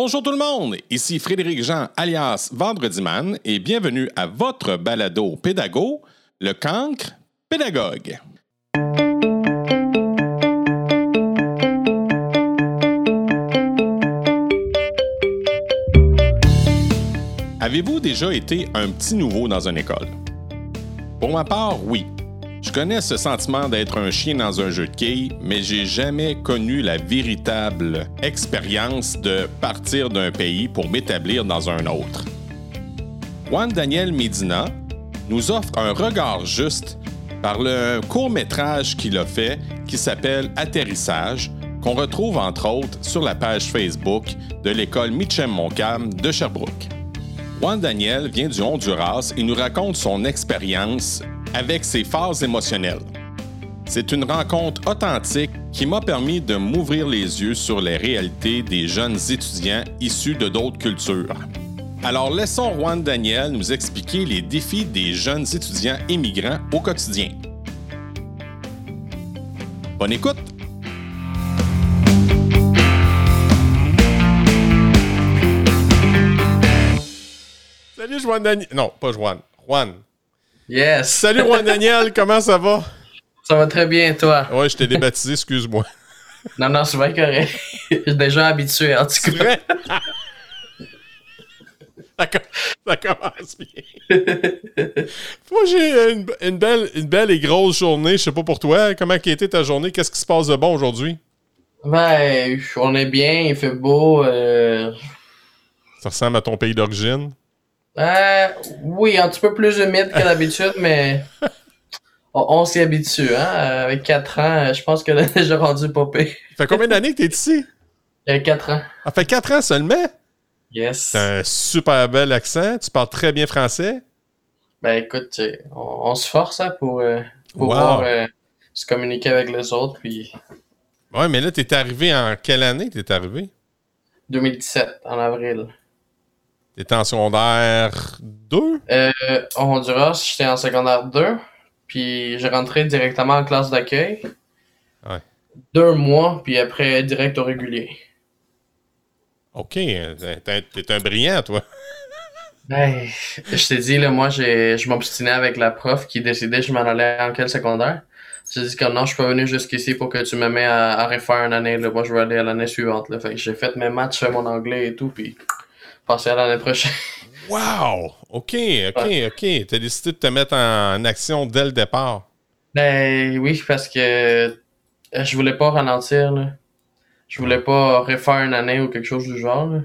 Bonjour tout le monde, ici Frédéric Jean alias Vendredi Man et bienvenue à votre balado pédago, le cancre pédagogue. Avez-vous déjà été un petit nouveau dans une école? Pour ma part, oui. Je connais ce sentiment d'être un chien dans un jeu de quilles, mais j'ai jamais connu la véritable expérience de partir d'un pays pour m'établir dans un autre. Juan Daniel Medina nous offre un regard juste par le court métrage qu'il a fait qui s'appelle Atterrissage, qu'on retrouve entre autres sur la page Facebook de l'école Mitchem Montcalm de Sherbrooke. Juan Daniel vient du Honduras et nous raconte son expérience avec ses phases émotionnelles. C'est une rencontre authentique qui m'a permis de m'ouvrir les yeux sur les réalités des jeunes étudiants issus de d'autres cultures. Alors laissons Juan Daniel nous expliquer les défis des jeunes étudiants immigrants au quotidien. Bonne écoute! Salut Juan Daniel. Non, pas Juan. Juan. Yes. Salut Juan Daniel, comment ça va? Ça va très bien, toi? Ouais, je t'ai débaptisé, excuse-moi. Non, non, c'est vrai correct. Je suis déjà habitué, en tout cas. vrai? ça, com- ça commence bien. Moi, j'ai une, une belle, une belle et grosse journée. Je sais pas pour toi. Comment a été ta journée? Qu'est-ce qui se passe de bon aujourd'hui? Ben, on est bien, il fait beau. Euh... Ça ressemble à ton pays d'origine? Euh, oui, un petit peu plus humide que d'habitude, mais on, on s'y habitue. Hein? Avec 4 ans, je pense que là, j'ai rendu pire. Ça fait combien d'années que t'es ici? Il y a 4 ans. Ça fait quatre ans seulement? Yes. T'as un super bel accent. Tu parles très bien français. Ben, écoute, sais, on, on se force hein, pour euh, Wow. pouvoir euh, se communiquer avec les autres. Puis Ouais, mais là, t'es arrivé en quelle année t'es arrivé? 2017, en avril. T'étais en secondaire 2? Euh, au Honduras, j'étais en secondaire 2, puis j'ai rentré directement en classe d'accueil. Ouais. Deux mois, puis après, direct au régulier. OK. T'es un- brillant, toi. Ben, je t'ai dit, là, moi, je m'obstinais avec la prof qui décidait je m'en allais en quel secondaire. J'ai dit que non, je suis pas venu jusqu'ici pour que tu me mets à, à refaire une année. Là. Moi, je veux aller à l'année suivante. Là. Fait que j'ai fait mes matchs, fait mon anglais et tout, puis passer à l'année prochaine. Wow! OK, OK, OK. T'as décidé de te mettre en action dès le départ. Ben oui, parce que euh, je voulais pas ralentir. Là. Je voulais pas refaire une année ou quelque chose du genre. Là.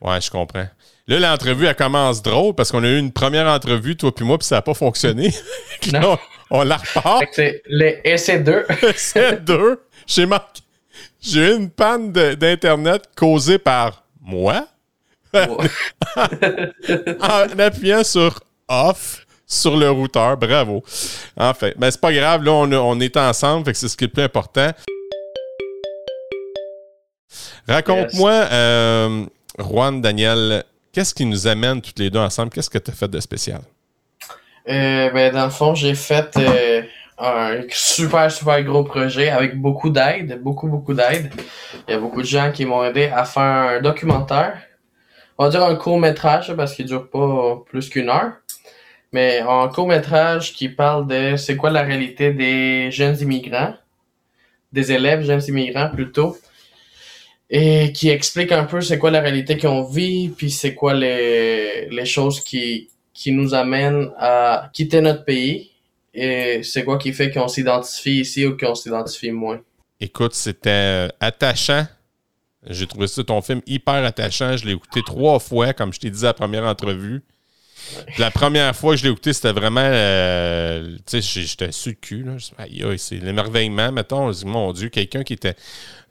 Ouais, je comprends. Là, l'entrevue, elle commence drôle parce qu'on a eu une première entrevue, toi puis moi, puis ça n'a pas fonctionné. Là, Non. on, on la repart. C'est les essais-2. C'est deux. J'ai marqué. J'ai eu une panne d'Internet causée par moi en appuyant sur off sur le routeur. Bravo. En fait, mais c'est pas grave. Là, on, est ensemble, fait que c'est ce qui est le plus important. Raconte-moi, euh, Juan, Daniel, qu'est-ce qui nous amène toutes les deux ensemble? Qu'est-ce que tu as fait de spécial? Euh, ben, dans le fond, j'ai fait euh, un super, super gros projet avec beaucoup d'aide, beaucoup, beaucoup d'aide. Il y a beaucoup de gens qui m'ont aidé à faire un documentaire. On va dire un court métrage parce qu'il dure pas plus qu'une heure. Mais un court métrage qui parle de c'est quoi la réalité des jeunes immigrants, des élèves jeunes immigrants plutôt, et qui explique un peu c'est quoi la réalité qu'on vit, puis c'est quoi les, les choses qui, qui nous amènent à quitter notre pays, et c'est quoi qui fait qu'on s'identifie ici ou qu'on s'identifie moins. Écoute, c'était euh, attachant. J'ai trouvé ça ton film hyper attachant. Je l'ai écouté trois fois, comme je t'ai dit à la première entrevue. La première fois que je l'ai écouté, c'était vraiment. euh, tu sais, j'étais sur le cul. C'est l'émerveillement, mettons. Je mon Dieu, quelqu'un qui était.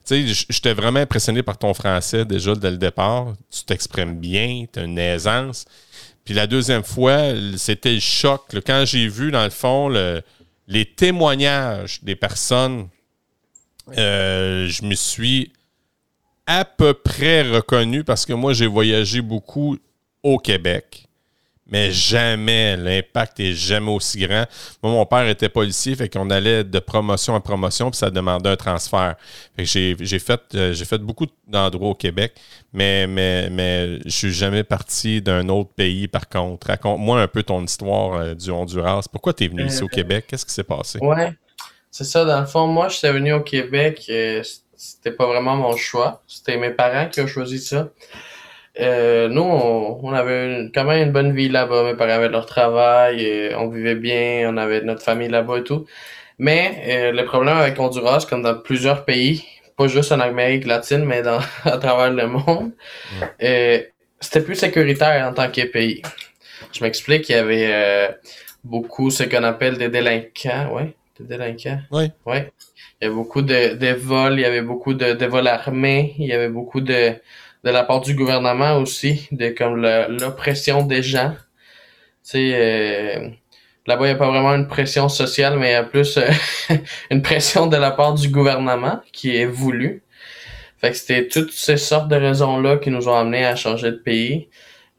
Tu sais, j'étais vraiment impressionné par ton français déjà dès le départ. Tu t'exprimes bien, tu as une aisance. Puis la deuxième fois, c'était le choc. Quand j'ai vu, dans le fond, le- les témoignages des personnes, euh, je me suis à peu près reconnu parce que moi, j'ai voyagé beaucoup au Québec. mais jamais, l'impact est jamais aussi grand. Moi, mon père était policier, fait qu'on allait de promotion en promotion, puis ça demandait un transfert. Fait que j'ai fait, euh, j'ai fait beaucoup d'endroits au Québec, mais, mais, mais je suis jamais parti d'un autre pays, par contre. Raconte-moi un peu ton histoire euh, du Honduras. Pourquoi tu es venu ici au Québec? Qu'est-ce qui s'est passé? Ouais, c'est ça. Dans le fond, moi, je suis venu au Québec. C'était pas vraiment mon choix. C'était mes parents qui ont choisi ça. Euh, nous, on, avait quand même une bonne vie là-bas. Mes parents avaient leur travail, et on vivait bien, on avait notre famille là-bas et tout. Mais euh, le problème avec Honduras, comme dans plusieurs pays, pas juste en Amérique latine, mais dans, à travers le monde, euh, c'était plus sécuritaire en tant que pays. Je m'explique, il y avait beaucoup ce qu'on appelle des délinquants, ouais, des délinquants. Oui. Ouais. Y avait beaucoup de, vols, il y avait beaucoup de, vols armés, il y avait beaucoup de de la part du gouvernement aussi, de comme l'oppression des gens. Tu sais, euh, là-bas, il n'y a pas vraiment une pression sociale, mais il y a plus euh, une pression de la part du gouvernement qui est voulue. Fait que c'était toutes ces sortes de raisons-là qui nous ont amenés à changer de pays.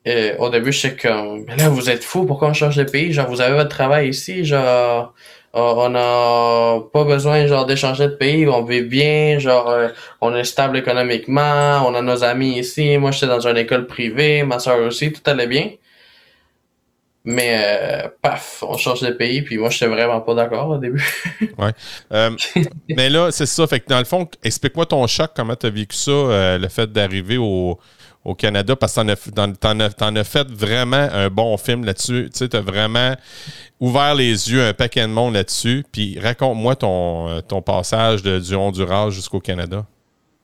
Euh, au début, je sais comme, là, vous êtes fous, pourquoi on change de pays? Genre, vous avez votre travail ici, genre, on n'a pas besoin genre d'échanger de pays, on vit bien, genre euh, on est stable économiquement, on a nos amis ici, moi j'étais dans une école privée, ma soeur aussi, tout allait bien. Mais euh, paf, on change de pays, puis moi j'étais vraiment pas d'accord au début. ouais. mais là, c'est ça. Fait que dans le fond, explique-moi ton choc, comment tu as vécu ça, le fait d'arriver au, Canada? Parce que t'en as, as, fait vraiment un bon film là-dessus. Tu sais, t'as vraiment ouvert les yeux un paquet de monde là-dessus. Puis raconte-moi ton, ton passage du Honduras jusqu'au Canada.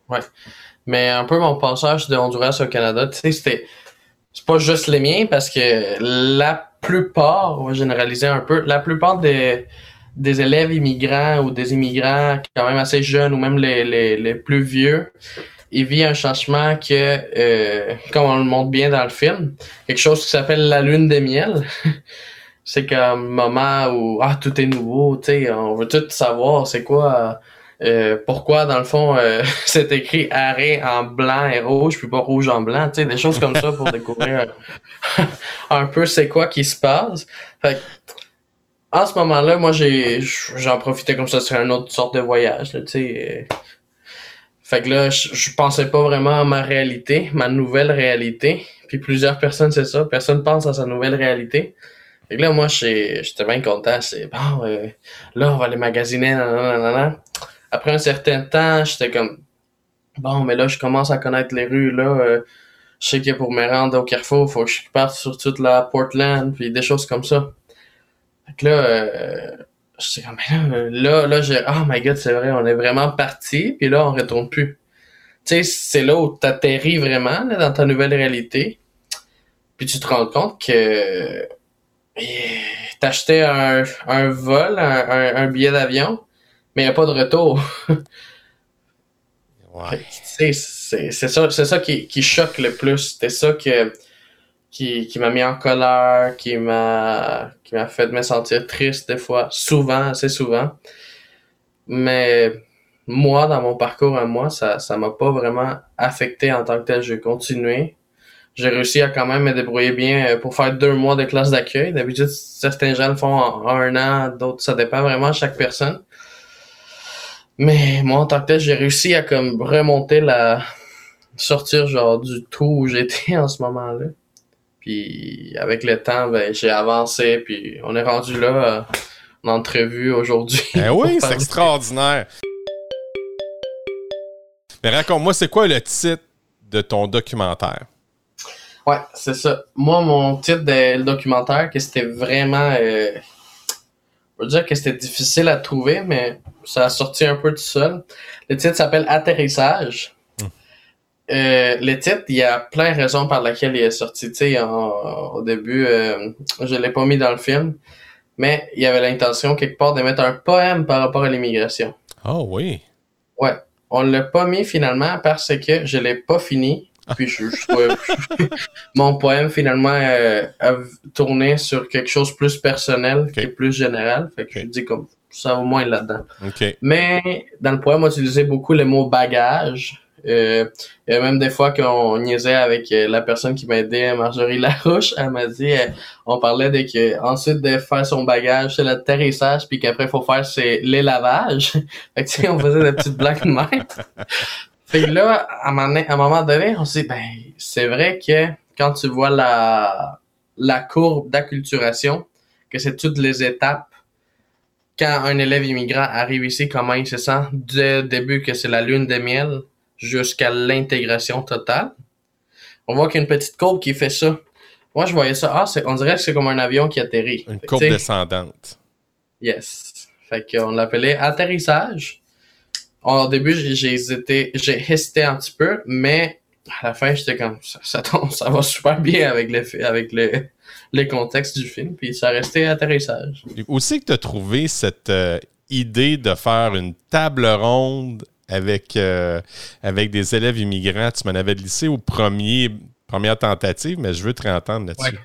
Ouais. Mais un peu mon passage de Honduras au Canada, tu sais, c'était. C'est pas juste les miens parce que la plupart, on va généraliser un peu, la plupart des, élèves immigrants ou des immigrants quand même assez jeunes ou même les, plus vieux, il vit un changement que, euh, comme on le montre bien dans le film, quelque chose qui s'appelle la lune des miel. c'est comme un moment où ah tout est nouveau, tu sais, on veut tout savoir, c'est quoi, euh, pourquoi dans le fond euh, c'est écrit arrêt en blanc et rouge puis pas rouge en blanc, tu sais, des choses comme ça pour découvrir un peu c'est quoi qui se passe. Fait en ce moment-là, moi j'ai j'en profitais comme ça sur une autre sorte de voyage, tu sais fait que là, je, pensais pas vraiment à ma réalité, ma nouvelle réalité. Puis plusieurs personnes, c'est ça, personne pense à sa nouvelle réalité. Fait que là, moi, j'étais bien content. C'est bon, euh, là, on va aller magasiner. Après un certain temps, j'étais comme bon, mais là, je commence à connaître les rues, là. Euh, je sais que pour me rendre au Carrefour, faut que je parte sur toute la Portland, puis des choses comme ça. Fait que là, euh, je comme, là, là, là j'ai, oh my god, c'est vrai, on est vraiment parti, puis là, on retourne plus. Tu sais, c'est là où t'atterris vraiment, là, dans ta nouvelle réalité. Puis tu te rends compte que t'achetais un, un vol, un, un, billet d'avion, mais il n'y a pas de retour. ouais. c'est, c'est ça, c'est ça qui, qui choque le plus. C'était ça que qui, qui m'a mis en colère, qui m'a qui m'a fait me sentir triste des fois, souvent, assez souvent. Mais moi, dans mon parcours à moi, ça ça m'a pas vraiment affecté en tant que tel. J'ai continué. J'ai réussi à quand même me débrouiller bien euh, pour faire deux mois de classe d'accueil. D'habitude, certains gens le font en, un an, d'autres, ça dépend vraiment de chaque personne. Mais moi, en tant que tel, j'ai réussi à comme remonter la sortir genre du tout où j'étais en ce moment-là. Puis avec le temps, ben, j'ai avancé, puis on est rendu là en entrevue aujourd'hui. Ben oui, c'est extraordinaire. Mais raconte-moi, c'est quoi le titre de ton documentaire? Ouais, c'est ça. Moi, mon titre de documentaire, que c'était vraiment. Euh, je veux dire que c'était difficile à trouver, mais ça a sorti un peu tout seul. Le titre s'appelle Atterrissage. Euh, le titre, il y a plein de raisons par lesquelles il est sorti. Tu sais, au début, euh, je l'ai pas mis dans le film, mais il y avait l'intention quelque part de mettre un poème par rapport à l'immigration. Oh oui. Ouais. On l'a pas mis finalement parce que je l'ai pas fini. Puis je, mon poème finalement euh, a tourné sur quelque chose plus personnel et plus général. Fait que je dis comme ça au moins là-dedans. Okay. Mais dans le poème, on utilisait beaucoup le mot bagage Euh, a même des fois qu'on niaisait avec euh, la personne qui m'a aidé, Marjorie Larouche. Elle m'a dit, euh, on parlait de que ensuite de faire son bagage, c'est l'atterrissage, puis qu'après il faut faire c'est les lavages. fait que on faisait des petites blagues de. Fait là, à un moment- donné, on s'est dit, ben, c'est vrai que quand tu vois la, la courbe d'acculturation, que c'est toutes les étapes quand un élève immigrant arrive ici, comment il se sent dès le début que c'est la lune de miel jusqu'à l'intégration totale? On voit qu'il y a une petite courbe qui fait ça. Moi, je voyais ça. Ah, c'est, on dirait que c'est comme un avion qui atterrit. Une Fait courbe descendante. Yes. Fait qu'on l'appelait atterrissage. Au début, j'ai hésité, j'ai hésité un petit peu, mais à la fin, j'étais comme, ça, ça, tombe- ça va super bien avec le, avec le, le contexte du film, puis ça restait atterrissage. C'est que tu as trouvé cette euh, idée de faire une table ronde avec, euh, avec des élèves immigrants? Tu m'en avais glissé au premier, première tentative, mais je veux te réentendre là-dessus. Ouais.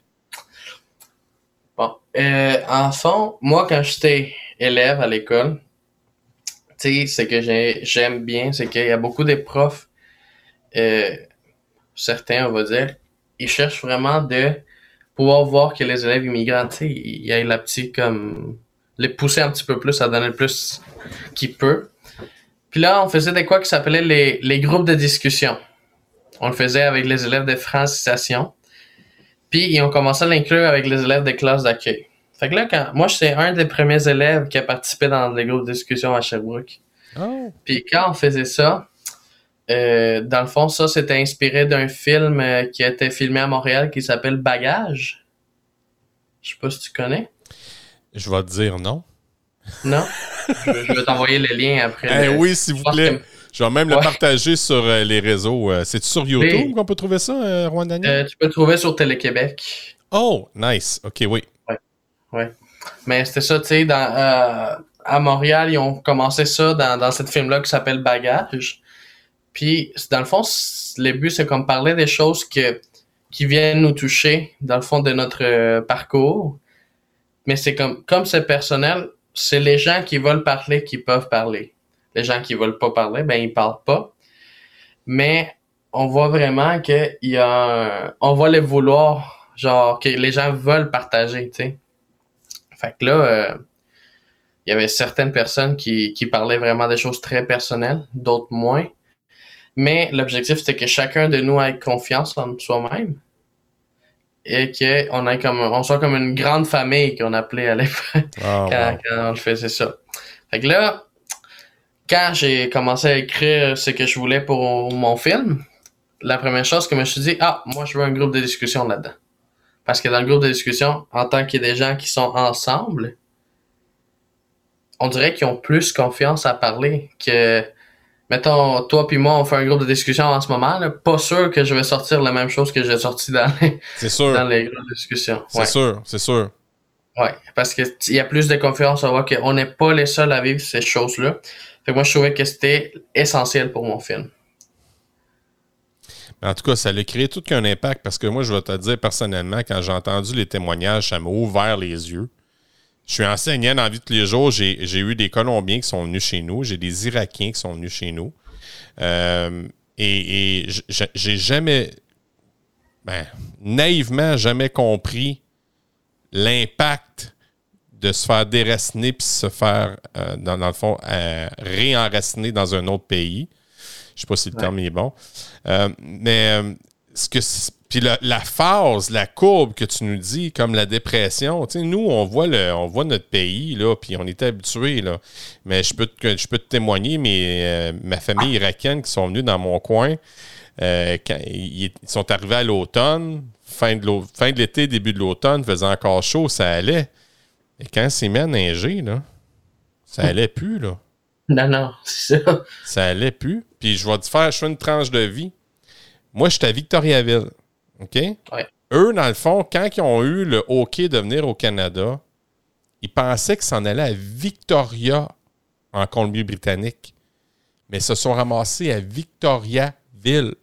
Bon, euh, en fond, moi, quand j'étais élève à l'école, tu sais, ce que j'ai- j'aime bien, c'est qu'il y a beaucoup de profs, euh, certains, on va dire, ils cherchent vraiment de pouvoir voir que les élèves immigrants, tu sais, il y a la petite, comme, les pousser un petit peu plus, à donner le plus qu'ils peuvent. Puis là, on faisait des quoi qui s'appelaient les, les groupes de discussion. On le faisait avec les élèves de francisation. Puis ils ont commencé à l'inclure avec les élèves des classes d'accueil. Fait que là, quand moi, j'étais un des premiers élèves qui a participé dans les groupes de discussion à Sherbrooke. Oh. Puis quand on faisait ça, euh, dans le fond, ça, c'était inspiré d'un film euh, qui a été filmé à Montréal qui s'appelle Bagage. Je sais pas si tu connais. Je vais te dire non. Non? je, je vais t'envoyer le lien après. Eh le- oui, s'il vous plaît. que- Je vais même le partager sur euh, les réseaux. C'est sur YouTube qu'on peut trouver ça, euh, Rouen Daniel? Euh, tu peux le trouver sur Télé-Québec. Oh, nice. OK, oui. Mais c'était ça, tu sais, euh, à Montréal, ils ont commencé ça dans, dans cette film-là qui s'appelle Bagage. Puis, dans le fond, c'est- le but, c'est comme parler des choses que, qui viennent nous toucher dans le fond de notre euh, parcours. Mais c'est comme, comme c'est personnel, c'est les gens qui veulent parler qui peuvent parler. Les gens qui veulent pas parler, ben, ils parlent pas. Mais on voit vraiment que il y a un- on va les vouloir, genre, que les gens veulent partager, tu sais. Fait que là, euh, il y avait certaines personnes qui, qui parlaient vraiment des choses très personnelles, d'autres moins. Mais l'objectif, c'était que chacun de nous ait confiance en soi-même et qu'on ait comme, on soit comme une grande famille qu'on appelait à l'époque Ah, quand, wow. quand on faisait ça. Fait que là, quand j'ai commencé à écrire ce que je voulais pour mon film, la première chose que je me suis dit, ah, moi, je veux un groupe de discussion là-dedans. Parce que dans le groupe de discussion, en tant qu'il y a des gens qui sont ensemble, on dirait qu'ils ont plus confiance à parler que, mettons, toi puis moi, on fait un groupe de discussion en ce moment, là, pas sûr que je vais sortir la même chose que j'ai sorti dans les, sûr. dans les groupes de discussion. C'est Ouais. sûr, c'est sûr. Ouais, parce que il y a plus de confiance à voir qu'on n'est pas les seuls à vivre ces choses-là. Fait que moi, je trouvais que c'était essentiel pour mon film. En tout cas, ça a créé tout qu'un impact parce que moi, je vais te dire personnellement, quand j'ai entendu les témoignages, ça m'a ouvert les yeux. Je suis enseignant dans vie de tous les jours. J'ai eu des Colombiens qui sont venus chez nous. J'ai des Irakiens qui sont venus chez nous. Euh, et j'ai jamais, ben, naïvement, jamais compris l'impact de se faire déraciner puis se faire, euh, dans, dans le fond, euh, réenraciner dans un autre pays. Je sais pas si le Ouais. terme est bon. Euh, mais euh, ce que puis la, la phase, la courbe que tu nous dis, comme la dépression, nous, on voit, le, on voit notre pays, là, puis on est habitués, là. Mais je peux te, je peux te témoigner, mais euh, ma famille irakienne qui sont venus dans mon coin, euh, quand ils, ils sont arrivés à l'automne, fin de l'au- fin de l'été, début de l'automne, faisait encore chaud, ça allait. Et quand c'est mis à neiger, là, ça allait plus, là. Non, non, c'est ça. Ça allait plus. Puis je vais te faire, je fais une tranche de vie. Moi, j'étais à Victoriaville. OK? Ouais. Eux, dans le fond, quand ils ont eu le OK de venir au Canada, ils pensaient qu'ils s'en allaient à Victoria, en Colombie-Britannique. Mais ils se sont ramassés à Victoriaville.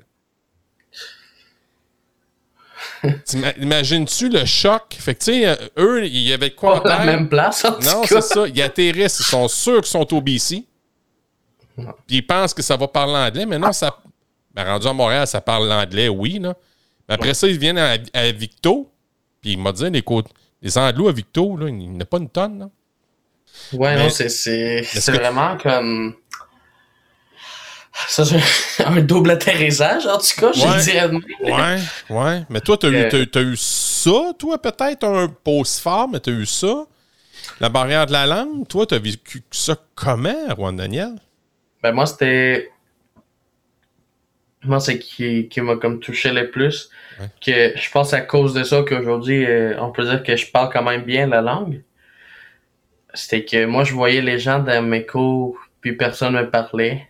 Imagines-tu le choc? Fait que, tu sais, euh, eux, il y avait quoi en Pas la même place, en Non, c'est ça. Ils atterrissent, ils sont sûrs qu'ils sont au BC. Puis ils pensent que ça va parler anglais, mais non, ça, Ben, rendu à Montréal, ça parle l'anglais, oui, là. Mais après ça, ils viennent à, à Victo, puis il m'a dit, les, côtes, les Anglos à Victo, là, il n'y en a pas une tonne, là. Ouais, Mais- non, c'est c'est Est-ce c'est que- vraiment comme. Ça, c'est un double atterrissage, en tout cas, je Ouais. dirais de même. Ouais, ouais. Mais toi, t'as eu, Euh. t'as- t'as eu ça, toi, peut-être, un pause fort, mais t'as eu ça. La barrière de la langue, toi, t'as vécu ça comment, Juan Daniel? Ben, moi, c'était. Moi, c'est qui, qui m'a comme touché le plus. Ouais. Que je pense à cause de ça qu'aujourd'hui, euh, on peut dire que je parle quand même bien la langue. C'était que moi, je voyais les gens dans mes cours, puis personne me parlait.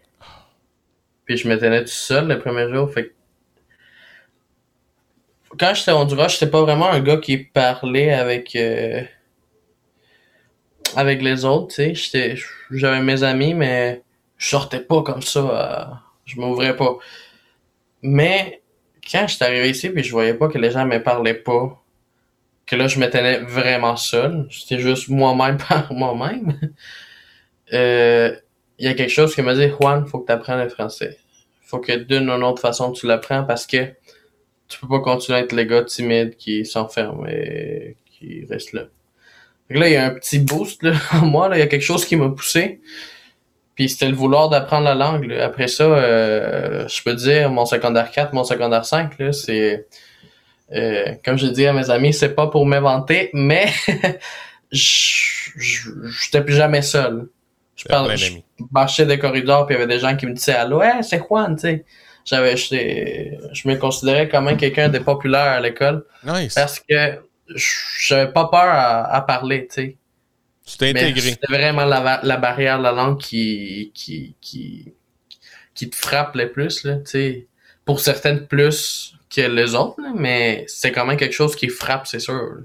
Puis je me tenais tout seul le premier jour. Fait que quand j'étais au Honduras, j'étais pas vraiment un gars qui parlait avec euh, avec les autres, tu sais. J'étais- J'avais mes amis, mais je sortais pas comme ça. euh, je m'ouvrais pas. Mais quand j'étais arrivé ici, puis je voyais pas que les gens me parlaient pas, que là je me tenais vraiment seul, c'était juste moi-même par moi-même. euh, Il y a quelque chose qui m'a dit Juan, faut que tu apprennes le français. Faut que d'une ou autre façon tu l'apprends parce que tu peux pas continuer à être le gars timide qui s'enferme et qui reste là. Fait là, il y a un petit boost là, en moi, il y a quelque chose qui m'a poussé. Puis c'était le vouloir d'apprendre la langue. là. Après ça, euh, je peux dire, mon secondaire 4, mon secondaire 5, là, c'est... euh, comme je dis à mes amis, c'est pas pour m'inventer, mais je- je- j'étais plus jamais seul. Je, plein je marchais des corridors, puis il y avait des gens qui me disaient « Allô, ouais, c'est Juan, tu sais. » J'avais, je me considérais comme un quelqu'un de populaire à l'école Nice. parce que j'avais pas peur à, à parler, tu sais. Mais intégré. Vraiment la, barrière de la langue qui, qui, qui, qui te frappe le plus, là. Pour certaines plus que les autres, là, mais c'est quand même quelque chose qui frappe, c'est sûr.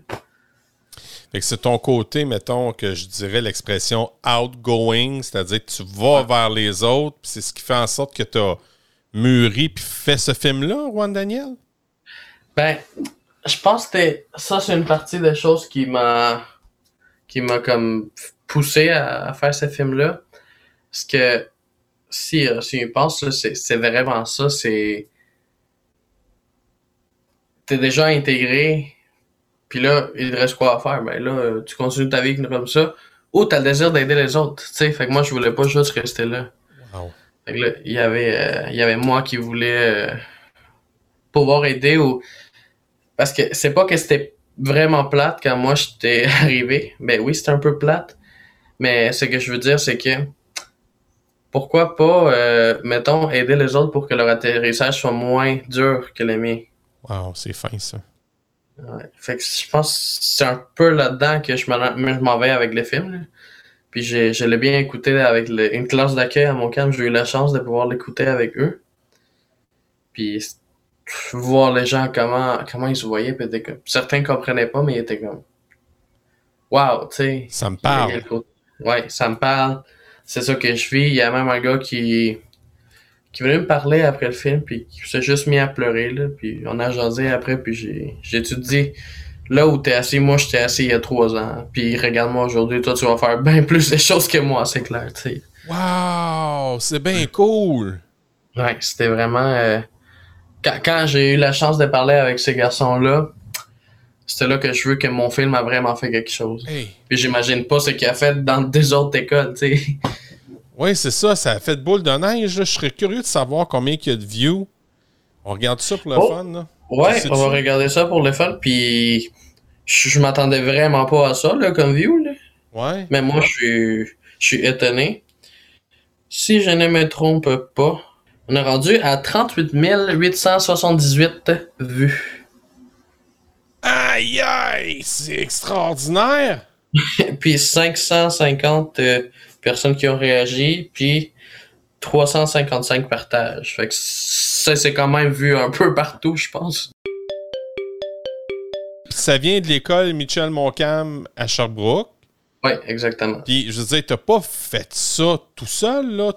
Fait que c'est ton côté, mettons, que je dirais l'expression outgoing, c'est-à-dire que tu vas vers les autres, puis c'est ce qui fait en sorte que tu as mûri puis fait ce film-là, Juan Daniel? Ben, je pense que ça, c'est une partie des choses qui m'a qui m'a comme poussé à, à faire ce film-là. Parce que si, euh, si on pense, c'est vraiment ça, c'est t'es déjà intégré, puis là, il te reste quoi à faire? Ben là, euh, tu continues ta vie comme ça, ou t'as le désir d'aider les autres, tu sais. Fait que moi, je voulais pas juste rester là. Wow. Fait que là, il y avait, euh, il y avait moi qui voulais euh, pouvoir aider ou parce que c'est pas que c'était vraiment plate quand moi j'étais arrivé. Ben oui, c'était un peu plate. Mais ce que je veux dire, c'est que pourquoi pas, euh, mettons, aider les autres pour que leur atterrissage soit moins dur que le mien? Wow, c'est fin, ça. Ouais. Fait que je pense que c'est un peu là-dedans que je m'en vais avec le film. là. Puis je l'ai bien écouté avec le- une classe d'accueil à mon camp. J'ai eu la chance de pouvoir l'écouter avec eux. Puis voir les gens comment, comment ils se voyaient. Puis certains comprenaient pas, mais ils étaient comme Wow, tu sais. Ça me parle. Ouais, ça me parle. C'est ça que je vis. Il y a même un gars qui qui venait me parler après le film puis qui s'est juste mis à pleurer là puis on a jasé après puis j'ai j'ai tout dit là où t'es assis moi j'étais assis il y a trois ans puis regarde-moi aujourd'hui toi tu vas faire bien plus de choses que moi c'est clair tu sais Wow, c'est bien cool. ouais c'était vraiment euh, quand, quand j'ai eu la chance de parler avec ces garçons là c'était là que je veux que mon film a vraiment fait quelque chose Hey. puis j'imagine pas ce qu'il a fait dans des autres écoles tu sais Oui, c'est ça, ça a fait boule de neige. Je serais curieux de savoir combien il y a de views. On regarde ça pour le Oh. fun, là. Ouais, on va regarder ça pour le fun, puis je, je m'attendais vraiment pas à ça, là, comme view, là. Ouais. Mais moi, je suis, je suis étonné. Si je ne me trompe pas, on est rendu à 38 878 vues. Aïe, aïe, c'est extraordinaire. puis 550 euh, personnes qui ont réagi, puis 355 partages. Fait que ça, c'est quand même vu un peu partout, je pense. Ça vient de l'école Michel Montcalm à Sherbrooke. Ouais, exactement. Puis, je veux dire, t'as pas fait ça tout seul, là.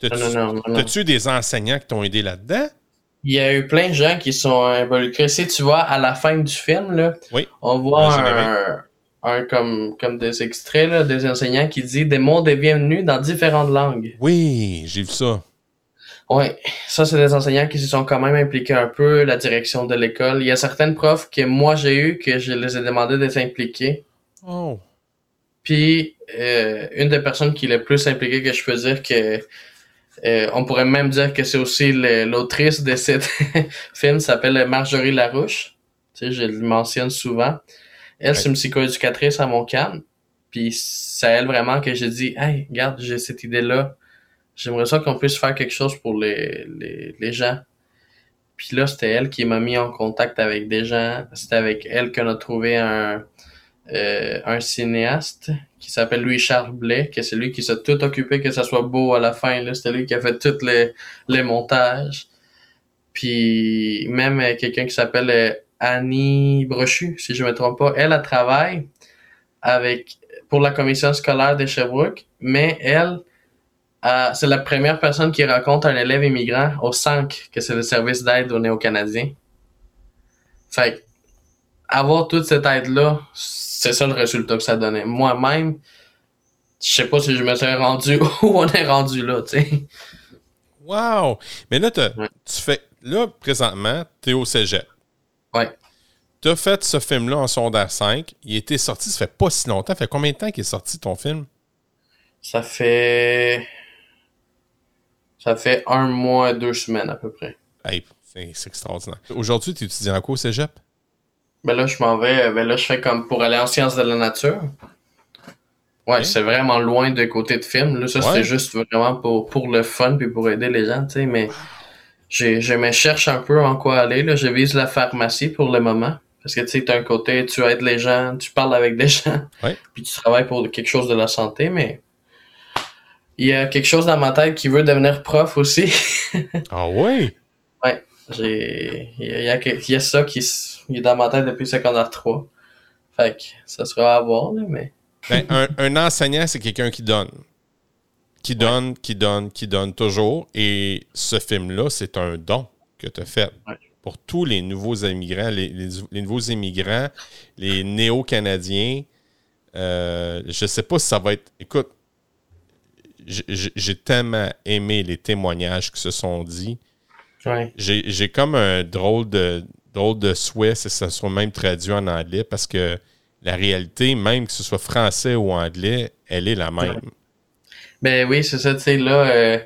T'as-tu des enseignants qui t'ont aidé là-dedans? Il y a eu plein de gens qui sont involucrés. Si tu vois, à la fin du film, là, Oui. on voit un, un comme, comme des extraits là, des enseignants qui disent des mots de bienvenue dans différentes langues. Oui, j'ai vu ça. Oui, ça, c'est des enseignants qui se sont quand même impliqués un peu, la direction de l'école. Il y a certaines profs que moi j'ai eu que je les ai demandé de s'impliquer. Oh. Puis, euh, une des personnes qui est le plus impliquée que je peux dire que euh, on pourrait même dire que c'est aussi l'autrice de ce film s'appelle Marjorie Larouche. Tu sais, je le mentionne souvent. Elle, c'est une psychoéducatrice à Montcalm. Puis c'est à elle vraiment que j'ai dit Hey, regarde, j'ai cette idée-là. J'aimerais ça qu'on puisse faire quelque chose pour les, les, les gens. Puis là, c'était elle qui m'a mis en contact avec des gens. C'était avec elle qu'on a trouvé un, euh, un cinéaste qui s'appelle Louis-Charles que c'est lui qui s'est tout occupé que ça soit beau à la fin. C'était lui qui a fait tous les, les montages. Puis même euh, quelqu'un qui s'appelle euh, Annie Brochu, si je me trompe pas, elle, elle travaille avec pour la commission scolaire de Sherbrooke, mais elle, c'est la première personne qui raconte un élève immigrant au SANC, que c'est le service d'aide aux néo-canadiens. Fait avoir toute cette aide-là, c'est ça le résultat que ça donnait. Moi-même, je sais pas si je me serais rendu où on est rendu là, tu sais. Wow! Mais là, Ouais. tu fais. Là, présentement, t'es au cégep. Ouais. T'as fait ce film-là en secondaire 5. Il était sorti, ça fait pas si longtemps. Ça fait combien de temps qu'il est sorti ton film? Ça fait. Ça fait un mois, deux semaines à peu près. Hey, c'est c'est extraordinaire. Aujourd'hui, tu étudies en quoi au cégep? Ben là, je m'en vais. Ben là, je fais comme pour aller en sciences de la nature. Ouais, c'est vraiment loin de côté de film. Là, ça, Ouais. c'était juste vraiment pour, pour le fun puis pour aider les gens, tu sais. Mais j'ai, je me cherche un peu en quoi aller. Là. Je vise la pharmacie pour le moment. Parce que tu sais, t'as un côté, tu aides les gens, tu parles avec des gens, Ouais. puis tu travailles pour quelque chose de la santé, mais il y a quelque chose dans ma tête qui veut devenir prof aussi. Ah oui? J'ai, il y a, il y a ça qui, est dans ma tête depuis secondaire 3. Fait que ça sera à voir, là, mais. Ben, un, un enseignant, c'est quelqu'un qui donne. Qui donne, qui donne, qui donne toujours. Et ce film-là, c'est un don que tu as fait. Ouais. Pour tous les nouveaux immigrants, les, les- les nouveaux immigrants, les néo-canadiens, euh, je sais pas si ça va être. Écoute, j'ai- tellement aimé les témoignages qui se sont dits. Ouais. J'ai comme un drôle de, drôle de souhait si ça soit même traduit en anglais parce que la réalité, même que ce soit français ou anglais, elle est la même. Ben oui, c'est ça, tu sais, là, euh,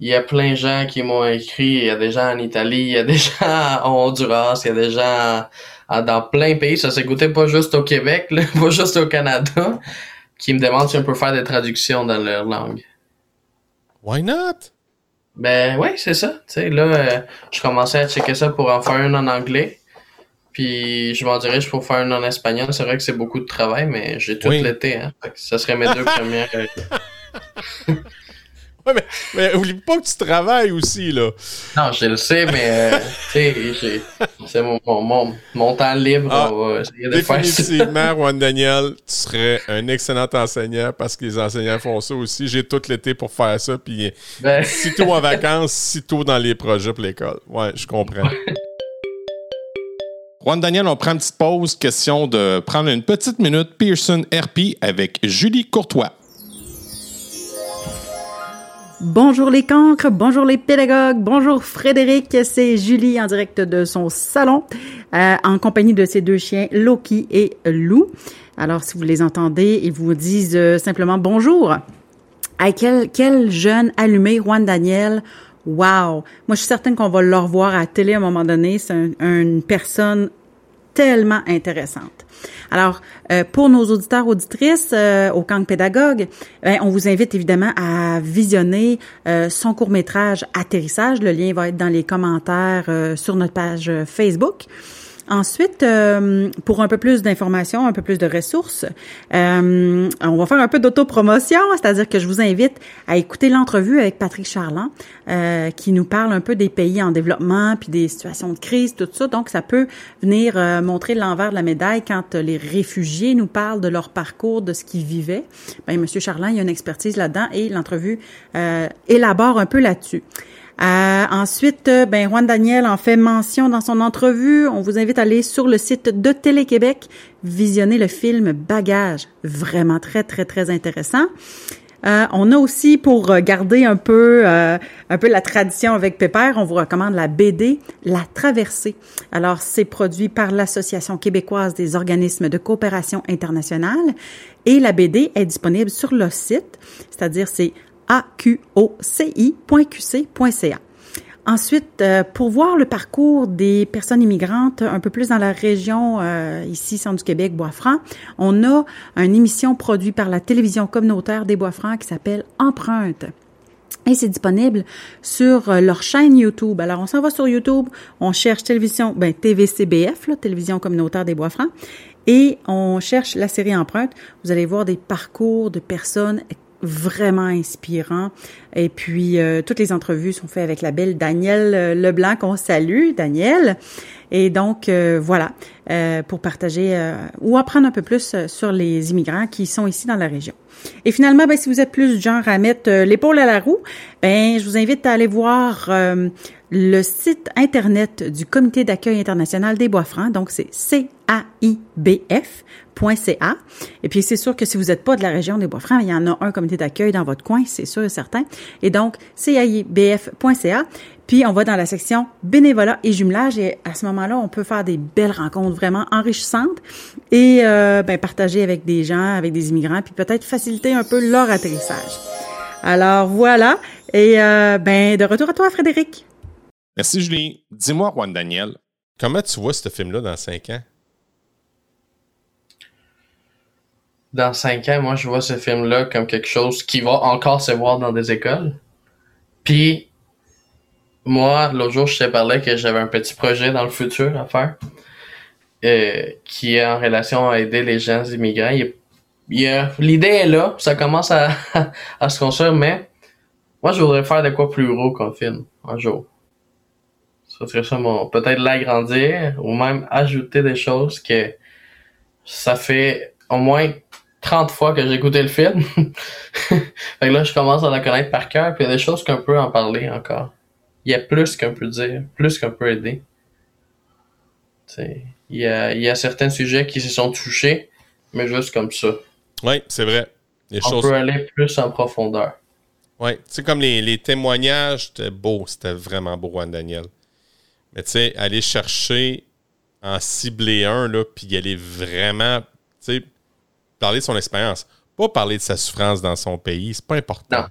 il y a plein de gens qui m'ont écrit, il y a des gens en Italie, il y a des gens en Honduras, il y a des gens en- dans plein de pays, ça s'est goûté pas juste au Québec, là, pas juste au Canada, qui me demandent si on peut faire des traductions dans leur langue. Why not? Ben oui, c'est ça. Tu sais, là, euh, je commençais à checker ça pour en faire une en anglais. Puis je m'en dirige pour faire une en espagnol. C'est vrai que c'est beaucoup de travail, mais j'ai tout Oui. l'été. Hein. Ça serait mes deux premières. Ouais, mais, mais oublie pas que tu travailles aussi, là. Non, je le sais, mais euh, tu sais, j'ai- c'est mon, mon, mon, mon temps libre. Ah, on va essayer de faire ça. Définitivement, Juan Daniel, tu serais un excellent enseignant parce que les enseignants font ça aussi. J'ai tout l'été pour faire ça, puis Ben, sitôt en vacances, sitôt dans les projets pour l'école. Ouais, je comprends. Juan Daniel, on prend une petite pause. Question de prendre une petite minute. Pearson RP avec Julie Courtois. Bonjour les cancres, bonjour les pédagogues, bonjour Frédéric, c'est Julie en direct de son salon euh, en compagnie de ses deux chiens Loki et Lou. Alors si vous les entendez, ils vous disent euh, simplement bonjour. Hey, quel, quel jeune allumé, Juan Daniel. Wow! Moi, je suis certaine qu'on va le revoir à télé à un moment donné. C'est un- une personne tellement intéressante. Alors, euh, pour nos auditeurs auditrices euh, au camp pédagogue, ben, on vous invite évidemment à visionner euh, son court métrage Atterrissage. Le lien va être dans les commentaires euh, sur notre page Facebook. Ensuite, euh, pour un peu plus d'informations, un peu plus de ressources, euh, on va faire un peu d'autopromotion, c'est-à-dire que je vous invite à écouter l'entrevue avec Patrick Charland, euh, qui nous parle un peu des pays en développement, puis des situations de crise, tout ça. Donc, ça peut venir montrer l'envers de la médaille quand les réfugiés nous parlent de leur parcours, de ce qu'ils vivaient. Ben, Monsieur Charland, il y a une expertise là-dedans et l'entrevue élabore un peu là-dessus. Euh, ensuite, euh, ben Juan Daniel en fait mention dans son entrevue. On vous invite à aller sur le site de Télé-Québec, visionner le film Bagage, vraiment très très très intéressant. Euh, on a aussi, pour garder un peu, euh, un peu la tradition avec Pépère, on vous recommande la BD La Traversée. Alors, c'est produit par l'Association québécoise des organismes de coopération internationale et la BD est disponible sur le site, c'est-à-dire c'est aqoci.qc.ca. Ensuite, euh, pour voir le parcours des personnes immigrantes un peu plus dans la région, euh, ici, Centre du Québec, Bois-Franc, on a une émission produite par la télévision communautaire des Bois-Francs qui s'appelle Empreinte. Et c'est disponible sur euh, leur chaîne YouTube. Alors, on s'en va sur YouTube, on cherche télévision, ben, TVCBF, là, télévision communautaire des Bois-Francs, et on cherche la série Empreinte. Vous allez voir des parcours de personnes vraiment inspirant. Et puis, euh, toutes les entrevues sont faites avec la belle Danielle euh, Leblanc, qu'on salue, Danielle. Et donc, euh, voilà, pour partager ou apprendre un peu plus sur les immigrants qui sont ici dans la région. Et finalement, ben, si vous êtes plus genre à mettre l'épaule à la roue, ben, je vous invite à aller voir le site Internet du Comité d'accueil international des Bois-Francs. Donc, c'est CAIBF .ca. Et puis, c'est sûr que si vous n'êtes pas de la région des Bois-Francs, il y en a un comité d'accueil dans votre coin, c'est sûr et certain. Et donc, caibf.ca. Puis, on va dans la section bénévolat et jumelage. Et à ce moment-là, on peut faire des belles rencontres vraiment enrichissantes et euh, ben, partager avec des gens, avec des immigrants, puis peut-être faciliter un peu leur atterrissage. Alors, voilà. Et euh, ben, de retour à toi, Frédéric. Merci, Julie. Dis-moi, Juan Daniel, comment tu vois ce film-là dans cinq ans? dans cinq ans, moi, je vois ce film-là comme quelque chose qui va encore se voir dans des écoles. Puis, moi, l'autre jour, je t'ai parlé que j'avais un petit projet dans le futur à faire, euh, qui est en relation à aider les gens immigrants. L'idée est là, ça commence à, à se construire, mais moi, je voudrais faire de quoi plus gros qu'un film, un jour. Ça serait ça mon, peut-être l'agrandir, ou même ajouter des choses que ça fait au moins 30 fois que j'ai écouté le film. fait que là, je commence à la connaître par cœur, puis il y a des choses qu'on peut en parler encore. Il y a plus qu'on peut dire, plus qu'on peut aider. Il y a, il y a certains sujets qui se sont touchés, mais juste comme ça. Oui, c'est vrai. On peut aller plus en profondeur. Oui, c'est comme les, les témoignages, c'était beau, c'était vraiment beau, Juan Daniel. Mais tu sais, aller chercher, en cibler un, là, puis aller vraiment, tu sais, parler de son expérience, pas parler de sa souffrance dans son pays. C'est pas important.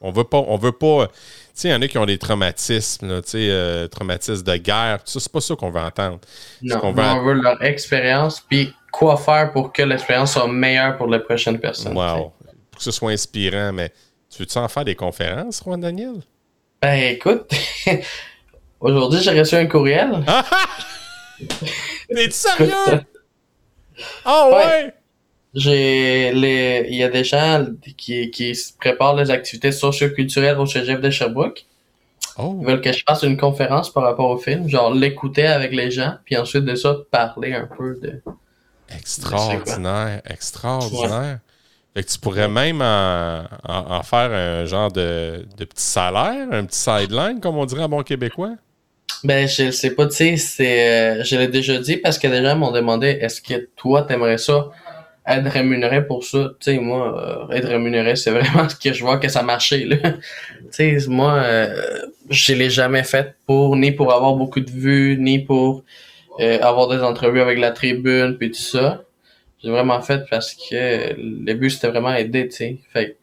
On veut pas, on veut pas. Tu sais, il y en a qui ont des traumatismes, tu sais, euh, traumatismes de guerre. Tout ça, c'est pas ça qu'on veut entendre. Non, on, veut... leur expérience, puis quoi faire pour que l'expérience soit meilleure pour les prochaines personnes. Wow. Pour que ce soit inspirant, mais tu veux-tu en faire des conférences, Juan Daniel? Ben, écoute, aujourd'hui, j'ai reçu un courriel. T'es sérieux? Oh ouais. J'ai les, il y a des gens qui, qui préparent les activités socio-culturelles au Cégep de Sherbrooke. Oh. Ils veulent que je fasse une conférence par rapport au film, genre l'écouter avec les gens, puis ensuite de ça, parler un peu de. Extraordinaire, extraordinaire. Fait que tu pourrais même en, en, faire un genre de, de, petit salaire, un petit sideline, comme on dirait en bon québécois? Ben, je sais pas, tu sais, c'est, euh, je l'ai déjà dit parce que des gens m'ont demandé est-ce que toi, t'aimerais ça être rémunéré pour ça? Tu sais, moi, euh, être rémunéré, c'est vraiment ce que je vois que ça marchait, là. tu sais, moi, euh, je l'ai jamais fait pour, ni pour avoir beaucoup de vues, ni pour euh, avoir des entrevues avec la tribune, puis tout ça. J'ai vraiment fait parce que le but, c'était vraiment aider, tu sais. Fait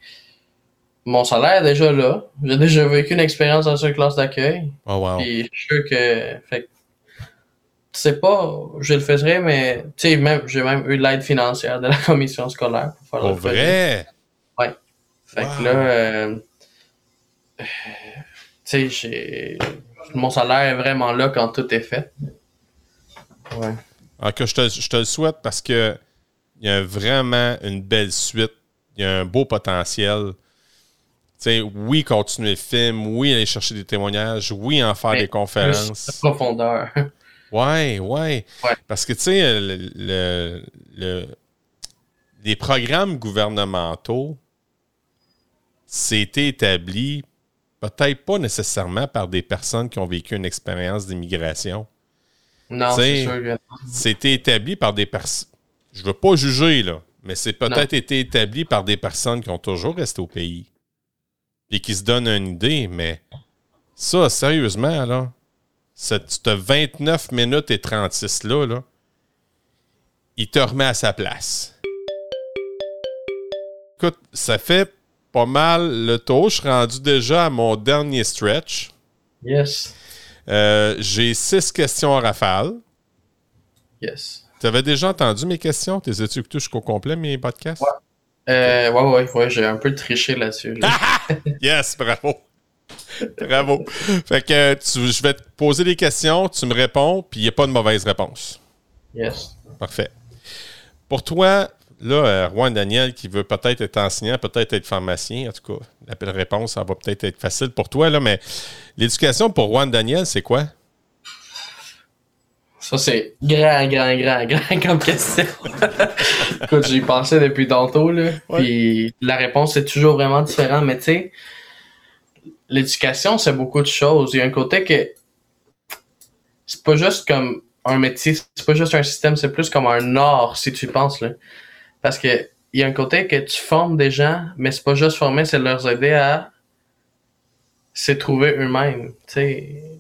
mon salaire est déjà là. J'ai déjà vécu une expérience dans une classe d'accueil. Oh wow. Puis je suis sûr que, fait sais pas, je le ferais, mais tu sais, même, j'ai même eu l'aide financière de la commission scolaire pour faire le vrai? Ouais. Fait que là, euh, tu sais, j'ai. Mon salaire est vraiment là quand tout est fait. Ouais. Alors que je te, je te le souhaite parce que il y a vraiment une belle suite. Il y a un beau potentiel. Oui, continuer le film, oui, aller chercher des témoignages, oui, en faire des conférences. De profondeur. Ouais, ouais, Parce que, tu sais, le, les programmes gouvernementaux, c'était établi peut-être pas nécessairement par des personnes qui ont vécu une expérience d'immigration. Non, c'est sûr. C'était établi par des personnes. Je veux pas juger, là, mais c'est peut-être été établi par des personnes qui ont toujours resté au pays et qui se donnent une idée, mais ça, sérieusement, là, cette, 29 minutes et 36 là, là, il te remet à sa place. Écoute, ça fait pas mal le tour. Je suis rendu déjà à mon dernier stretch. Yes. Euh, j'ai six questions à rafale. Yes. Tu avais déjà entendu mes questions? T'es tu écouté jusqu'au complet, mes podcasts? Ouais. Euh, ouais, ouais, ouais, j'ai un peu triché là-dessus. yes, bravo. bravo. Fait que je vais te poser des questions, tu me réponds, puis il n'y a pas de mauvaise réponse. Yes. Parfait. Pour toi, là, euh, Juan Daniel, qui veut peut-être être enseignant, peut-être être pharmacien, en tout cas, la réponse, ça va peut-être être facile pour toi, là, mais l'éducation pour Juan Daniel, c'est quoi? Ça, c'est grand, grand, grand, grand comme question. Écoute, j'y pensé depuis tantôt, là. Puis la réponse est toujours vraiment différente. Mais tu sais, l'éducation, c'est beaucoup de choses. Il y a un côté que c'est pas juste comme un métier, c'est pas juste un système, c'est plus comme un art, si tu penses, là. Parce que il y a un côté que tu formes des gens, mais c'est pas juste former, c'est leur aider à se trouver eux-mêmes. Tu sais,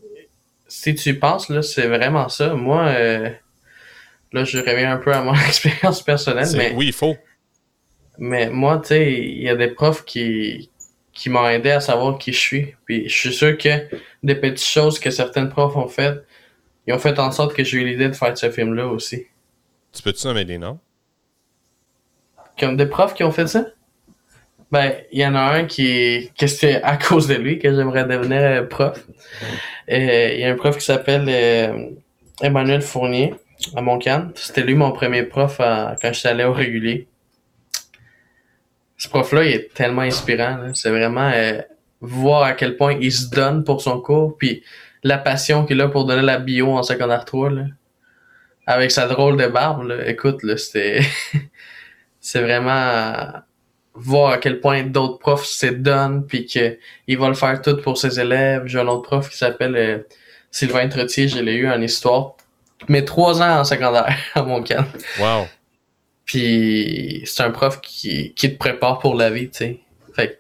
si tu penses, là, c'est vraiment ça. Moi, euh, là, je reviens un peu à mon expérience personnelle, mais... Oui, il faut. Mais moi, tu sais, il y a des profs qui, qui m'ont aidé à savoir qui je suis. Puis je suis sûr que des petites choses que certains profs ont faites, ils ont fait en sorte que j'ai eu l'idée de faire ce film-là aussi. Tu peux-tu nommer des noms? Comme des profs qui ont fait ça? Ben, il y en a un qui, que c'est à cause de lui que j'aimerais devenir prof. Il y a un prof qui s'appelle euh, Emmanuel Fournier à Montcalm. C'était lui mon premier prof quand je suis allé au régulier. Ce prof-là, il est tellement inspirant. C'est vraiment euh, voir à quel point il se donne pour son cours, puis la passion qu'il a pour donner la bio en secondaire 3. Là. Avec sa drôle de barbe, là. écoute, là, c'était... c'est vraiment voir à quel point d'autres profs se donnent puis qu'ils vont le faire tout pour ses élèves. J'ai un autre prof qui s'appelle euh, Sylvain Trottier, je l'ai eu en histoire. Mais trois ans en secondaire à mon camp. Wow. Puis c'est un prof qui, qui te prépare pour la vie, tu sais. Fait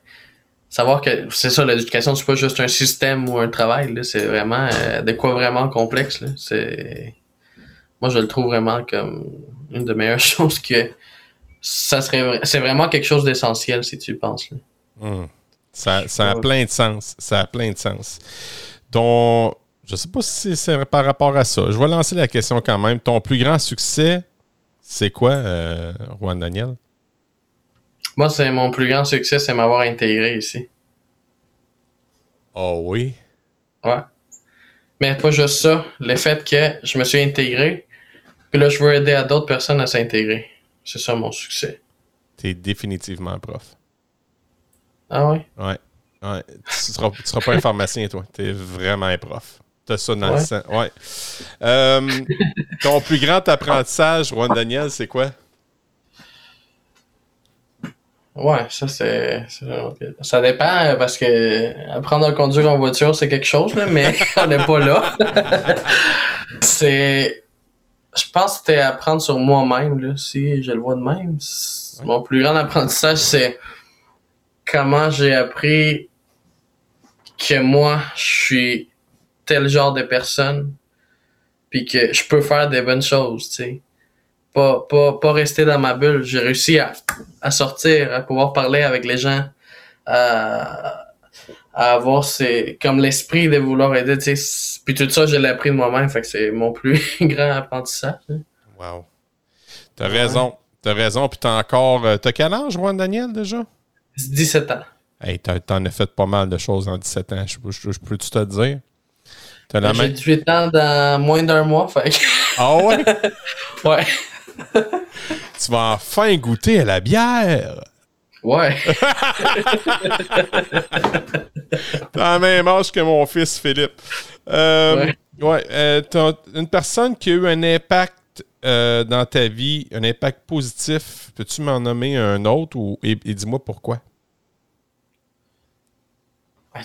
savoir que c'est ça, l'éducation, c'est pas juste un système ou un travail, là. C'est vraiment euh, de quoi vraiment complexe, là. C'est. Moi, je le trouve vraiment comme une des meilleures choses que ça serait c'est vraiment quelque chose d'essentiel si tu penses. Hmm. Ça, ça a plein de sens. Ça a plein de sens. Ton, je sais pas si c'est par rapport à ça. Je vais lancer la question quand même. Ton plus grand succès, c'est quoi, euh, Juan Daniel? Moi, c'est mon plus grand succès, c'est m'avoir intégré ici. Oh oui? Ouais. Mais pas juste ça. Le fait que je me suis intégré, puis là, je veux aider à d'autres personnes à s'intégrer. C'est ça mon succès. T'es définitivement un prof. Ah oui? Ouais. ouais. Tu seras, seras pas un pharmacien, toi. T'es vraiment un prof. T'as ça dans le sang. Ouais. Euh, ton plus grand apprentissage, Juan Daniel, c'est quoi? Ouais, ça c'est. Ça dépend parce que apprendre à conduire en voiture, c'est quelque chose, mais on n'est pas là. c'est je pense que c'était apprendre sur moi-même, là, si je le vois de même. Mon plus grand apprentissage, c'est comment j'ai appris que moi, je suis tel genre de personne, puis que je peux faire des bonnes choses, tu sais. Pas, pas, pas rester dans ma bulle. J'ai réussi à, à sortir, à pouvoir parler avec les gens, à, à avoir c'est comme l'esprit de vouloir aider tu sais puis tout ça je l'ai appris de moi-même fait que c'est mon plus grand apprentissage hein. wow. T'as raison. T'as raison puis t'as encore euh, t'as quel âge Juan Daniel déjà? 17 ans. Hey t'en as fait pas mal de choses en 17 ans je, peux-tu te dire? Ben, j'ai 18 ans dans moins d'un mois fait ah ouais? Ouais. Tu vas enfin goûter à la bière! Ouais. T'as la même âge que mon fils Philippe. Euh, ouais. Euh, une personne qui a eu un impact euh, dans ta vie, un impact positif, peux-tu m'en nommer un autre ou, et, dis-moi pourquoi?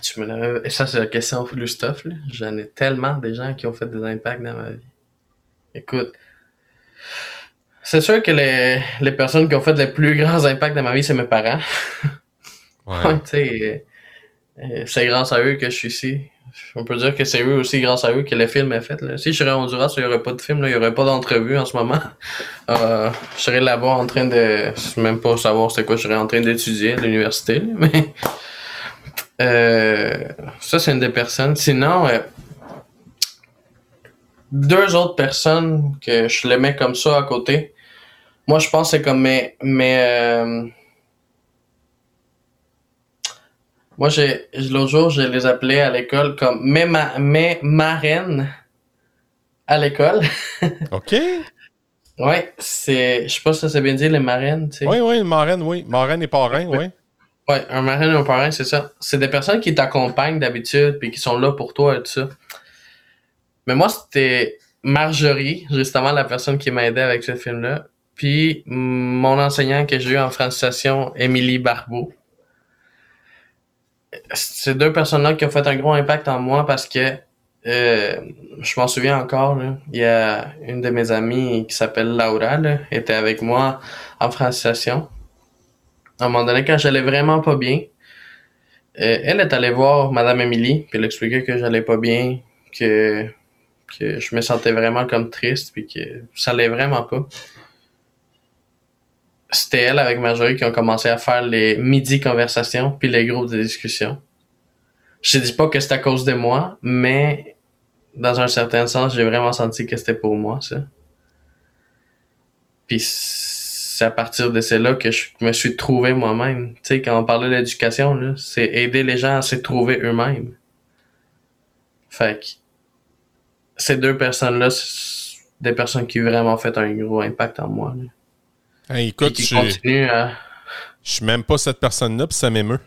tu me Ça, c'est la question plus stuff. J'en ai tellement des gens qui ont fait des impacts dans ma vie. Écoute, C'est sûr que les, les personnes qui ont fait les plus grands impacts dans ma vie, c'est mes parents. Ouais. Ouais, tu sais, euh, euh, c'est grâce à eux que je suis ici. On peut dire que c'est eux aussi, grâce à eux, que le film est fait. Là. Si je serais à Honduras, il n'y aurait pas de film, il n'y aurait pas d'entrevue en ce moment. Euh, je serais là-bas en train de. Je même pas savoir c'était quoi, je serais en train d'étudier à l'université. Mais. Euh, ça, c'est une des personnes. Sinon, euh, deux autres personnes que je les mets comme ça à côté. Moi, je pense que c'est comme mes. mes euh, Moi, j'ai l'autre jour, je les appelais à l'école comme mes, ma, mes marraines à l'école. OK? ouais, c'est. Je sais pas si ça s'est bien dit, les marraines, tu sais. Oui, oui, marraine, oui. Marraine et parrain, oui. Ouais, un marraine et un parrain, c'est ça. C'est des personnes qui t'accompagnent d'habitude puis qui sont là pour toi et tout ça. Mais moi, c'était Marjorie, justement, la personne qui m'a aidé avec ce film-là. Puis mon enseignant que j'ai eu en francisation, Émilie Barbeau. Ces deux personnes-là qui ont fait un gros impact en moi parce que euh, je m'en souviens encore, là, il y a une de mes amies qui s'appelle Laura, là, était avec moi en francisation. À un moment donné, quand j'allais vraiment pas bien, euh, elle est allée voir Madame Émilie, puis elle expliquait que j'allais pas bien, que, que je me sentais vraiment comme triste, puis que ça allait vraiment pas. C'était elle avec Marjorie qui ont commencé à faire les midi conversations, puis les groupes de discussion. Je dis pas que c'est à cause de moi, mais dans un certain sens, j'ai vraiment senti que c'était pour moi, ça. Puis c'est à partir de cela que je me suis trouvé moi-même. Tu sais, quand on parlait d'éducation, c'est aider les gens à se trouver eux-mêmes. Fait que ces deux personnes-là, des personnes qui ont vraiment fait un gros impact en moi. Là. Hey, Et écoute, je continuent à... je suis même pas cette personne-là, puis ça m'émeut.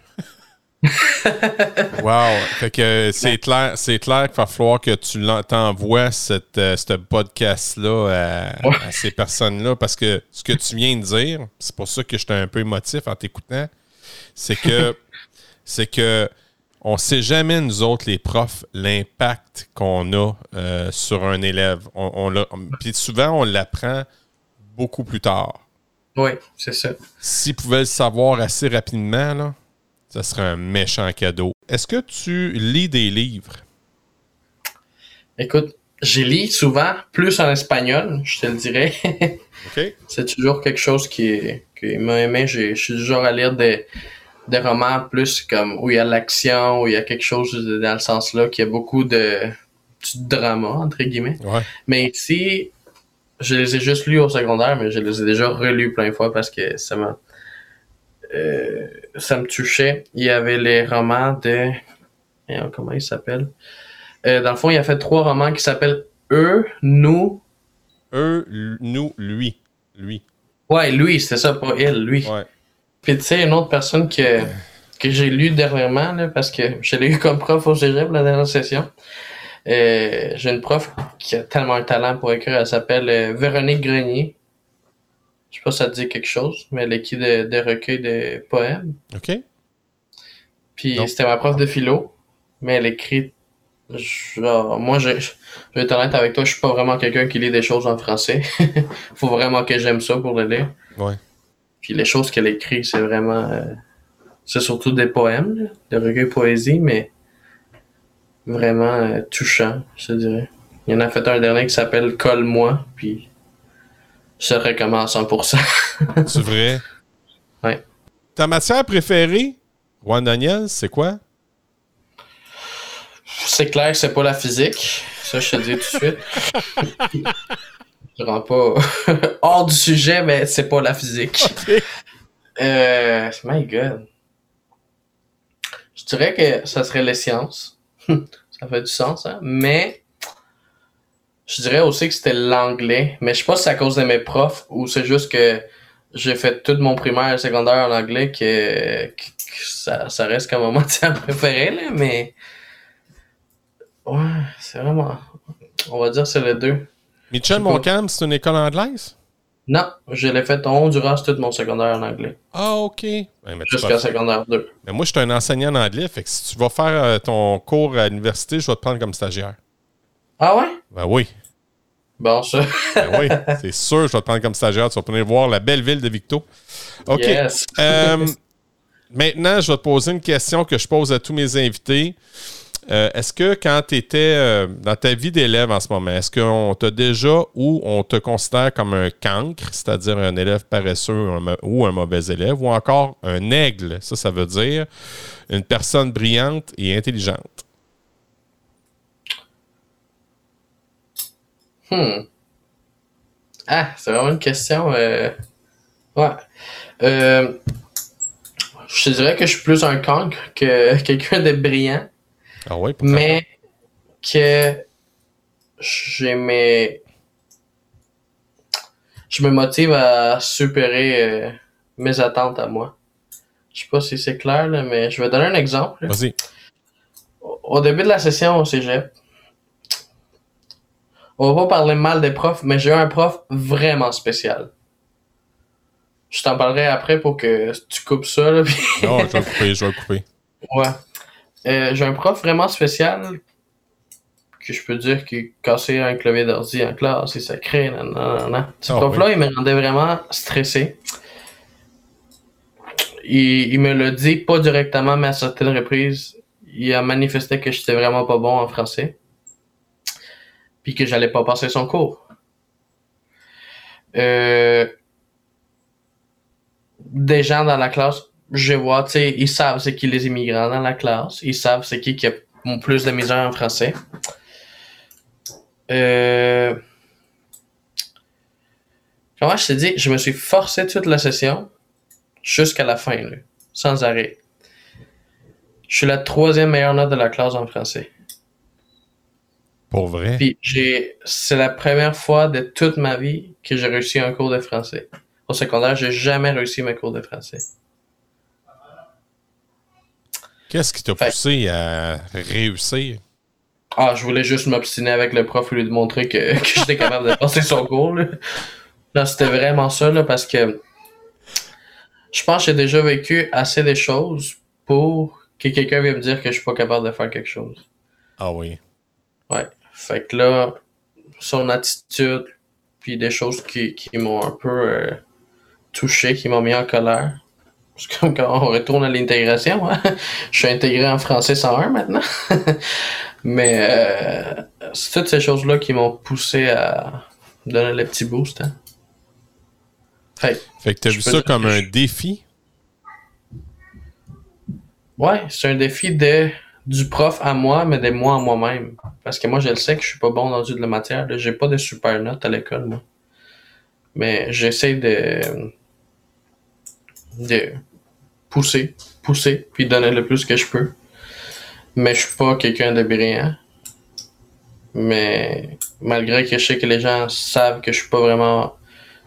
wow. Fait que c'est clair, c'est clair qu'il va falloir que tu t'envoies cette, euh, ce podcast-là à, Ouais. à ces personnes-là parce que ce que tu viens de dire, c'est pour ça que j'étais un peu émotif en t'écoutant, c'est que c'est que on sait jamais, nous autres, les profs, l'impact qu'on a euh, sur un élève. On, puis souvent, on l'apprend beaucoup plus tard. Oui, c'est ça. S'ils pouvaient le savoir assez rapidement, là, ça serait un méchant cadeau. Est-ce que tu lis des livres? Écoute, j'ai lis souvent plus en espagnol, je te le dirais. OK? c'est toujours quelque chose qui, qui m'a aimé. Je suis genre à lire des, des romans plus comme où il y a l'action, où il y a quelque chose dans le sens là, qui a beaucoup de du drama, entre guillemets. Ouais. Mais ici, je les ai juste lus au secondaire, mais je les ai déjà relus plein de fois parce que ça m'a. euh, ça me touchait. Il y avait les romans de. Comment il s'appelle Euh, Dans le fond, il a fait trois romans qui s'appellent Eux, Nous. Eux, nous, lui. Lui. Ouais, lui, c'est ça, pas elle, lui. Ouais. Puis tu sais, une autre personne que, que j'ai lu dernièrement, là, parce que je l'ai eu comme prof au cégep la dernière session. Euh, j'ai une prof qui a tellement un talent pour écrire, elle s'appelle euh, Véronique Grenier. Je sais pas si ça te dit quelque chose, mais elle écrit des de recueils de poèmes. OK? Puis c'était ma prof de philo, mais elle écrit. Genre, moi, je, je vais être honnête avec toi, je suis pas vraiment quelqu'un qui lit des choses en français. Faut vraiment que j'aime ça pour le lire. Ouais. Puis les choses qu'elle écrit, c'est vraiment. euh, c'est surtout des poèmes, là, des recueils de poésie, mais vraiment euh, touchant, je te dirais. Il y en a fait un dernier qui s'appelle Colle-moi, puis je recommande à 100%. C'est vrai? Ouais. Ta matière préférée, Juan Daniel, c'est quoi? c'est clair que c'est pas la physique. Ça, je te le dis tout de suite. je rends pas hors du sujet, mais c'est pas la physique. Euh, my god. Je dirais que ça serait les sciences. ça fait du sens, hein? Mais je dirais aussi que c'était l'anglais. Mais je sais pas si c'est à cause de mes profs ou c'est juste que j'ai fait tout mon primaire et secondaire en anglais que, que- que ça, ça reste comme mon matière préférée, là, mais. Ouais, c'est vraiment. On va dire c'est les deux. Pas. Montcalm, c'est une école anglaise? Non, je l'ai fait en Honduras tout mon secondaire en anglais. Ah, OK. Jusqu'à secondaire 2. mais moi, je suis un enseignant d'anglais, fait que si tu vas faire euh, ton cours à l'université, je vais te prendre comme stagiaire. Ah ouais? Ben oui. Bon, ça. Ben oui, c'est sûr, je vais te prendre comme stagiaire. Tu vas venir voir la belle ville de Victo. OK. Yes. Euh, maintenant, je vais te poser une question que je pose à tous mes invités. Euh, est-ce que quand tu étais euh, dans ta vie d'élève en ce moment, est-ce qu'on t'a déjà ou on te considère comme un cancre, c'est-à-dire un élève paresseux ou un, mauvais élève, ou encore un aigle, ça, ça veut dire une personne brillante et intelligente? Hmm. Ah, c'est vraiment une question. euh, Ouais. Je dirais que je suis plus un cancre que quelqu'un de brillant, Ah pourquoi? mais que j'ai mes. Je me motive à supérer euh, mes attentes à moi. Je sais pas si c'est clair, là, mais je vais donner un exemple. Vas-y. Au début de la session au cégep, on va pas parler mal des profs, mais j'ai eu un prof vraiment spécial. Je t'en parlerai après pour que tu coupes ça. Là, puis- Non, je vais couper, je vais couper. ouais. Euh, j'ai un prof vraiment spécial que je peux dire qu'il cassait un clavier d'ordi en classe et ça crée. nan, nan, nan, nan. Ce Ah, prof-là, il me rendait vraiment stressé. Il, il me l'a dit pas directement, mais à certaines reprises, il a manifesté que j'étais vraiment pas bon en français. Puis que j'allais pas passer son cours. Euh, des gens dans la classe, je vois, tu sais, ils savent c'est qui les immigrants dans la classe. Ils savent c'est qui qui a plus de misère en français. Euh... Comment je te dis, je me suis forcé toute la session jusqu'à la fin, là, sans arrêt. Je suis la troisième meilleure note de la classe en français. Pour vrai? Puis j'ai, c'est la première fois de toute ma vie que j'ai réussi un cours de français. Au secondaire, j'ai jamais réussi mes cours de français. Qu'est-ce qui t'a poussé à réussir? Ah, je voulais juste m'obstiner avec le prof et lui montrer que, que j'étais capable de passer son cours. Là. Non, c'était vraiment ça, là, parce que je pense que j'ai déjà vécu assez de choses pour que quelqu'un vienne me dire que je suis pas capable de faire quelque chose. Ah oui. Ouais. Fait que là, son attitude, puis des choses qui, qui m'ont un peu euh, touché, qui m'ont mis en colère. C'est comme quand on retourne à l'intégration. Hein? Je suis intégré en français 101 maintenant. Mais euh, c'est toutes ces choses-là qui m'ont poussé à donner le petit boost. Hein? Fait que, Fait que t'as vu ça comme un défi? ouais, c'est un défi de du prof à moi, mais de moi à moi-même. Parce que moi, je le sais que je suis pas bon dans de la matière. J'ai pas de super notes à l'école, moi. Mais j'essaie de de pousser, pousser, puis donner le plus que je peux. Mais je suis pas quelqu'un de brillant. Mais malgré que je sais que les gens savent que je suis pas vraiment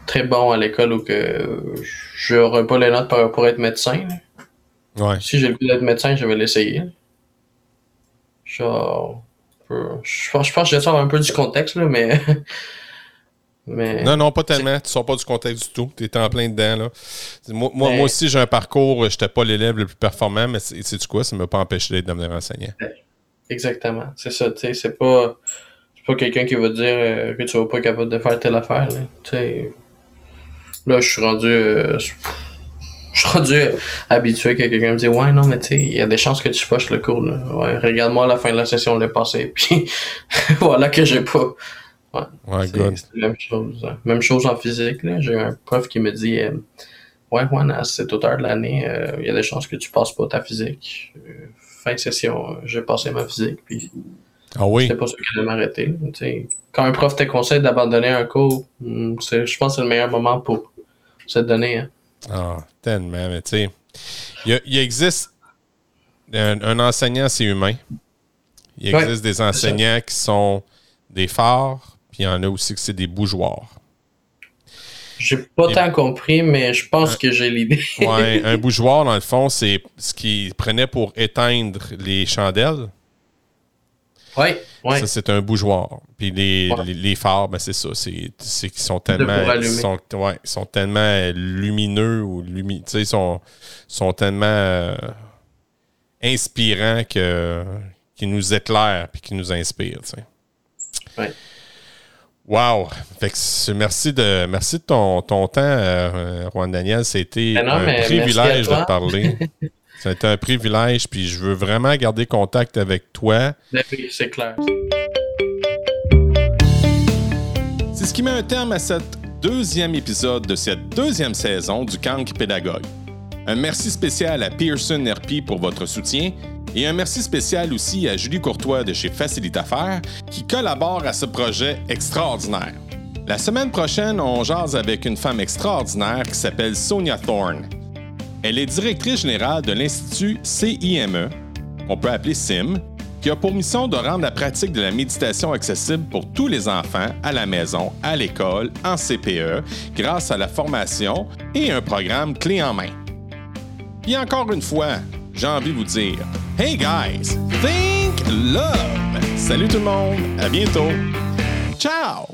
très bon à l'école ou que j'aurais pas les notes pour, pour être médecin. Ouais. Si j'ai le goût d'être médecin, je vais l'essayer. Genre. Je pense, je pense que je sors un peu du contexte, là, mais. mais. Non, non, pas tellement. Tu sors pas du contexte du tout. Tu es en plein dedans. Là. Moi, moi, Mais- moi aussi, j'ai un parcours. Je n'étais pas l'élève le plus performant, mais c'est sais-tu quoi? Ça ne m'a pas empêché d'être devenir enseignant. Exactement. C'est ça, tu sais. C'est pas. C'est pas quelqu'un qui va te dire euh, que tu vas pas être capable de faire telle affaire, là. Là, je suis rendu. euh, je suis rendu euh, habitué que quelqu'un me dise Ouais, non, mais tu sais, il y a des chances que tu fâches le cours, là. Ouais, regarde-moi à la fin de la session, le passé. Puis voilà que j'ai pas. Ouais, C'est la même chose. hein. Même chose en physique. là. J'ai un prof qui me dit euh, Ouais, Juan, à cette hauteur de l'année, euh, il y a des chances que tu passes pas ta physique. Euh, fin de session, j'ai passé ma physique, puis Ah oui? pas sûr qu'elle allait m'arrêter. Quand un prof te conseille d'abandonner un cours, hmm, je pense que c'est le meilleur moment pour se donner. hein. Ah, tellement. Mais tu sais, il, existe. Un, un enseignant, c'est humain. Il Ouais, existe des enseignants qui sont des phares, puis il y en a aussi que c'est des bougeoirs. J'ai pas Et- tant compris, mais je pense que j'ai l'idée. Ouais, un bougeoir, dans le fond, c'est ce qu'il prenait pour éteindre les chandelles. ouais. Ça, c'est un bougeoir. Puis les, Ouais. les, les phares, ben, c'est ça. C'est c'est qu'ils sont tellement. Ils sont, ouais, ils sont tellement lumineux ou lumi, tu sais, ils sont, sont tellement euh, inspirants que, qu'ils nous éclairent puis qu'ils nous inspirent. tu Wow! merci de, merci de ton, ton temps, euh, Juan Daniel. C'était un privilège de te parler. C'était un privilège, puis je veux vraiment garder contact avec toi. Ben c'est clair. C'est ce qui met un terme à ce deuxième épisode de cette deuxième saison du Kank Pédagogue. Un merci spécial à Pearson RP pour votre soutien et un merci spécial aussi à Julie Courtois de chez Facilite Affaires qui collabore à ce projet extraordinaire. La semaine prochaine, on jase avec une femme extraordinaire qui s'appelle Sonia Thorne. Elle est directrice générale de l'Institut CIME, qu'on peut appeler SIM, qui a pour mission de rendre la pratique de la méditation accessible pour tous les enfants à la maison, à l'école, en CPE, grâce à la formation et un programme clé en main. Et encore une fois, j'ai envie de vous dire Hey guys, think love! Salut tout le monde, à bientôt! Ciao!